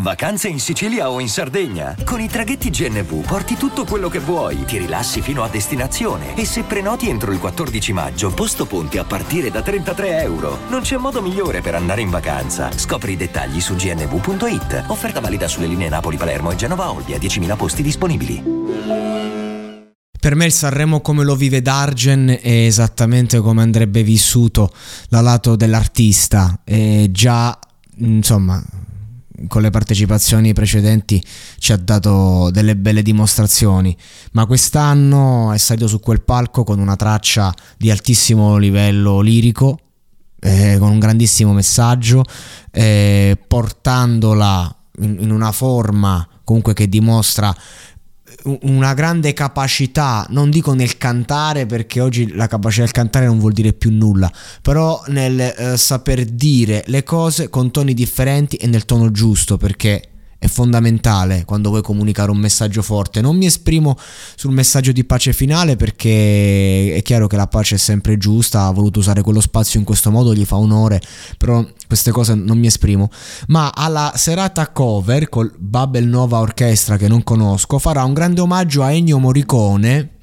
Vacanze in Sicilia o in Sardegna? Con i traghetti GNV porti tutto quello che vuoi, ti rilassi fino a destinazione e se prenoti entro il 14 maggio, posto ponti a partire da 33 euro. Non c'è modo migliore per andare in vacanza. Scopri i dettagli su gnv.it. Offerta valida sulle linee Napoli-Palermo e Genova-Olbia, 10.000 posti disponibili. Per me il Sanremo come lo vive Dargen è esattamente come andrebbe vissuto dal lato dell'artista. E già, insomma, con le partecipazioni precedenti ci ha dato delle belle dimostrazioni, ma quest'anno è salito su quel palco con una traccia di altissimo livello lirico, eh, con un grandissimo messaggio, eh, portandola in, in una forma comunque che dimostra una grande capacità, non dico nel cantare perché oggi la capacità del cantare non vuol dire più nulla, però nel eh, saper dire le cose con toni differenti e nel tono giusto perché è fondamentale quando vuoi comunicare un messaggio forte. Non mi esprimo sul messaggio di pace finale perché è chiaro che la pace è sempre giusta, ha voluto usare quello spazio in questo modo, gli fa onore, però queste cose non mi esprimo. Ma alla serata cover col Babel Nova Orchestra che non conosco farà un grande omaggio a Ennio Morricone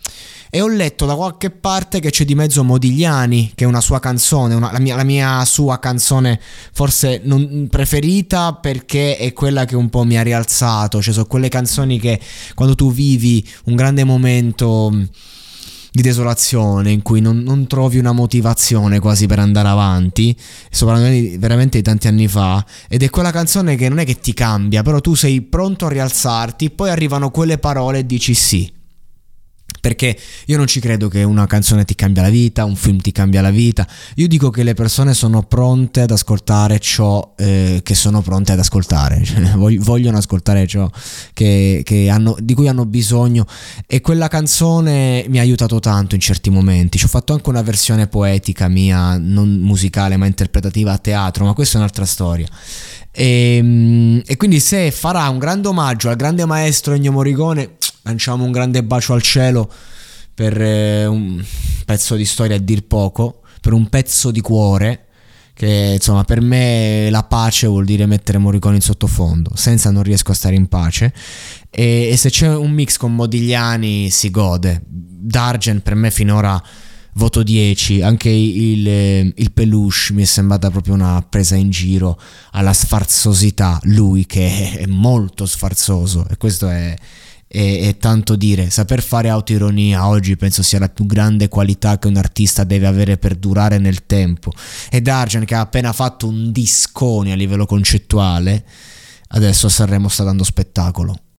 e ho letto da qualche parte che c'è di mezzo Modigliani, che è una sua canzone, una, la, mia, la, mia, sua canzone forse non, preferita perché è quella che un po' mi ha rialzato, cioè sono quelle canzoni che quando tu vivi un grande momento di desolazione in cui non, non, trovi una motivazione quasi per andare avanti, soprattutto veramente di tanti anni fa, ed è quella canzone che non è che ti cambia, però tu sei pronto a rialzarti, poi arrivano quelle parole e dici sì perché io non ci credo che una canzone ti cambia la vita, un film ti cambia la vita. Io dico che le persone sono pronte ad ascoltare ciò eh, che sono pronte ad ascoltare, cioè, vogliono ascoltare ciò che, che hanno, di cui hanno bisogno. E quella canzone mi ha aiutato tanto in certi momenti. Ci ho fatto anche una versione poetica mia, non musicale ma interpretativa a teatro, ma questa è un'altra storia. E, ehm, e quindi se farà un grande omaggio al grande maestro Ennio Morricone lanciamo un grande bacio al cielo per eh, un pezzo di storia a dir poco, per un pezzo di cuore che insomma per me la pace vuol dire mettere Morricone in sottofondo, senza non riesco a stare in pace. E, e se c'è un mix con Modigliani si gode. Dargen per me finora voto 10, anche il, il peluche mi è sembrata proprio una presa in giro alla sfarzosità, lui che è molto sfarzoso e questo è è, è, tanto dire. Saper fare autoironia oggi penso sia la più grande qualità che un artista deve avere per durare nel tempo. Ed Argen che ha appena fatto un discone a livello concettuale, adesso a Sanremo sta dando spettacolo.